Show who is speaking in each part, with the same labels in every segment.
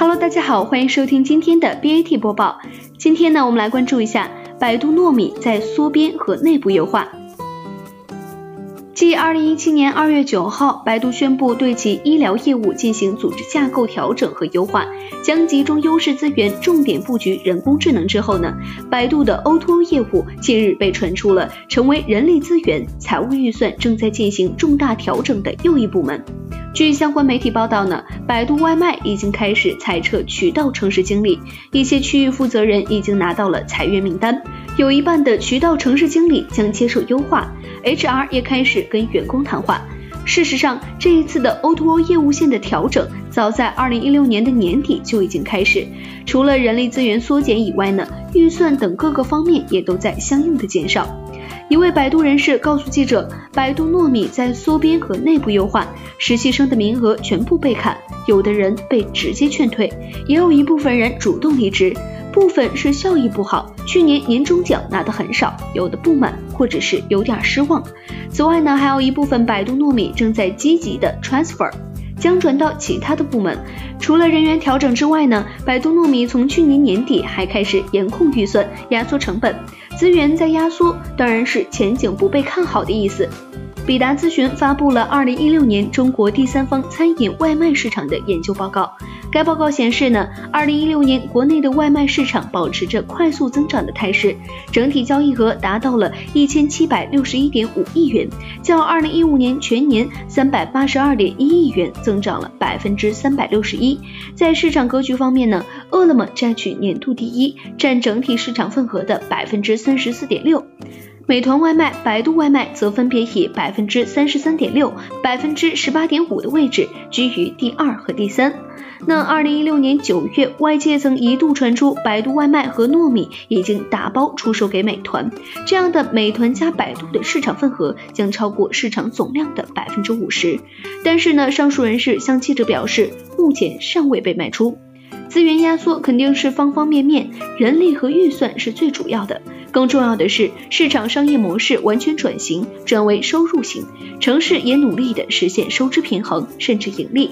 Speaker 1: Hello，大家好，欢迎收听今天的 BAT 播报。今天呢，我们来关注一下百度糯米在缩编和内部优化。继二零一七年二月九号，百度宣布对其医疗业务进行组织架构调整和优化，将集中优势资源，重点布局人工智能之后呢，百度的 O2O 业务近日被传出了成为人力资源、财务预算正在进行重大调整的又一部门。据相关媒体报道呢，百度外卖已经开始裁撤渠道城市经理，一些区域负责人已经拿到了裁员名单，有一半的渠道城市经理将接受优化。HR 也开始跟员工谈话。事实上，这一次的 O2O 业务线的调整，早在2016年的年底就已经开始。除了人力资源缩减以外呢，预算等各个方面也都在相应的减少。一位百度人士告诉记者，百度糯米在缩编和内部优化，实习生的名额全部被砍，有的人被直接劝退，也有一部分人主动离职。部分是效益不好，去年年终奖拿的很少，有的不满或者是有点失望。此外呢，还有一部分百度糯米正在积极的 transfer，将转到其他的部门。除了人员调整之外呢，百度糯米从去年年底还开始严控预算，压缩成本，资源在压缩，当然是前景不被看好的意思。比达咨询发布了二零一六年中国第三方餐饮外卖市场的研究报告。该报告显示呢，二零一六年国内的外卖市场保持着快速增长的态势，整体交易额达到了一千七百六十一点五亿元，较二零一五年全年三百八十二点一亿元增长了百分之三百六十一。在市场格局方面呢，饿了么占据年度第一，占整体市场份额的百分之三十四点六。美团外卖、百度外卖则分别以百分之三十三点六、百分之十八点五的位置居于第二和第三。那二零一六年九月，外界曾一度传出百度外卖和糯米已经打包出售给美团，这样的美团加百度的市场份额将超过市场总量的百分之五十。但是呢，上述人士向记者表示，目前尚未被卖出。资源压缩肯定是方方面面，人力和预算是最主要的。更重要的是，市场商业模式完全转型，转为收入型，城市也努力的实现收支平衡，甚至盈利。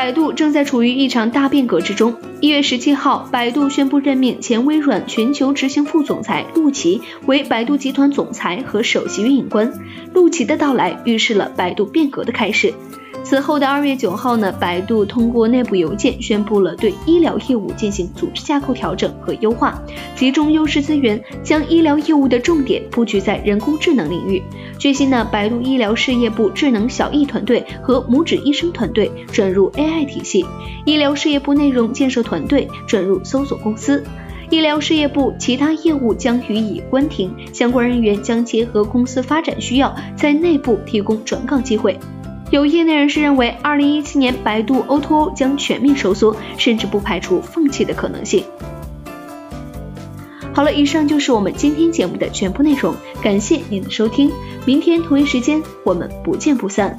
Speaker 1: 百度正在处于一场大变革之中。一月十七号，百度宣布任命前微软全球执行副总裁陆琪为百度集团总裁和首席运营官。陆琪的到来预示了百度变革的开始。此后的二月九号呢，百度通过内部邮件宣布了对医疗业务进行组织架构调整和优化，集中优势资源，将医疗业务的重点布局在人工智能领域。据悉呢，百度医疗事业部智能小艺团队和拇指医生团队转入 AI 体系，医疗事业部内容建设团队转入搜索公司，医疗事业部其他业务将予以关停，相关人员将结合公司发展需要，在内部提供转岗机会。有业内人士认为，二零一七年百度 O2O 将全面收缩，甚至不排除放弃的可能性。好了，以上就是我们今天节目的全部内容，感谢您的收听，明天同一时间我们不见不散。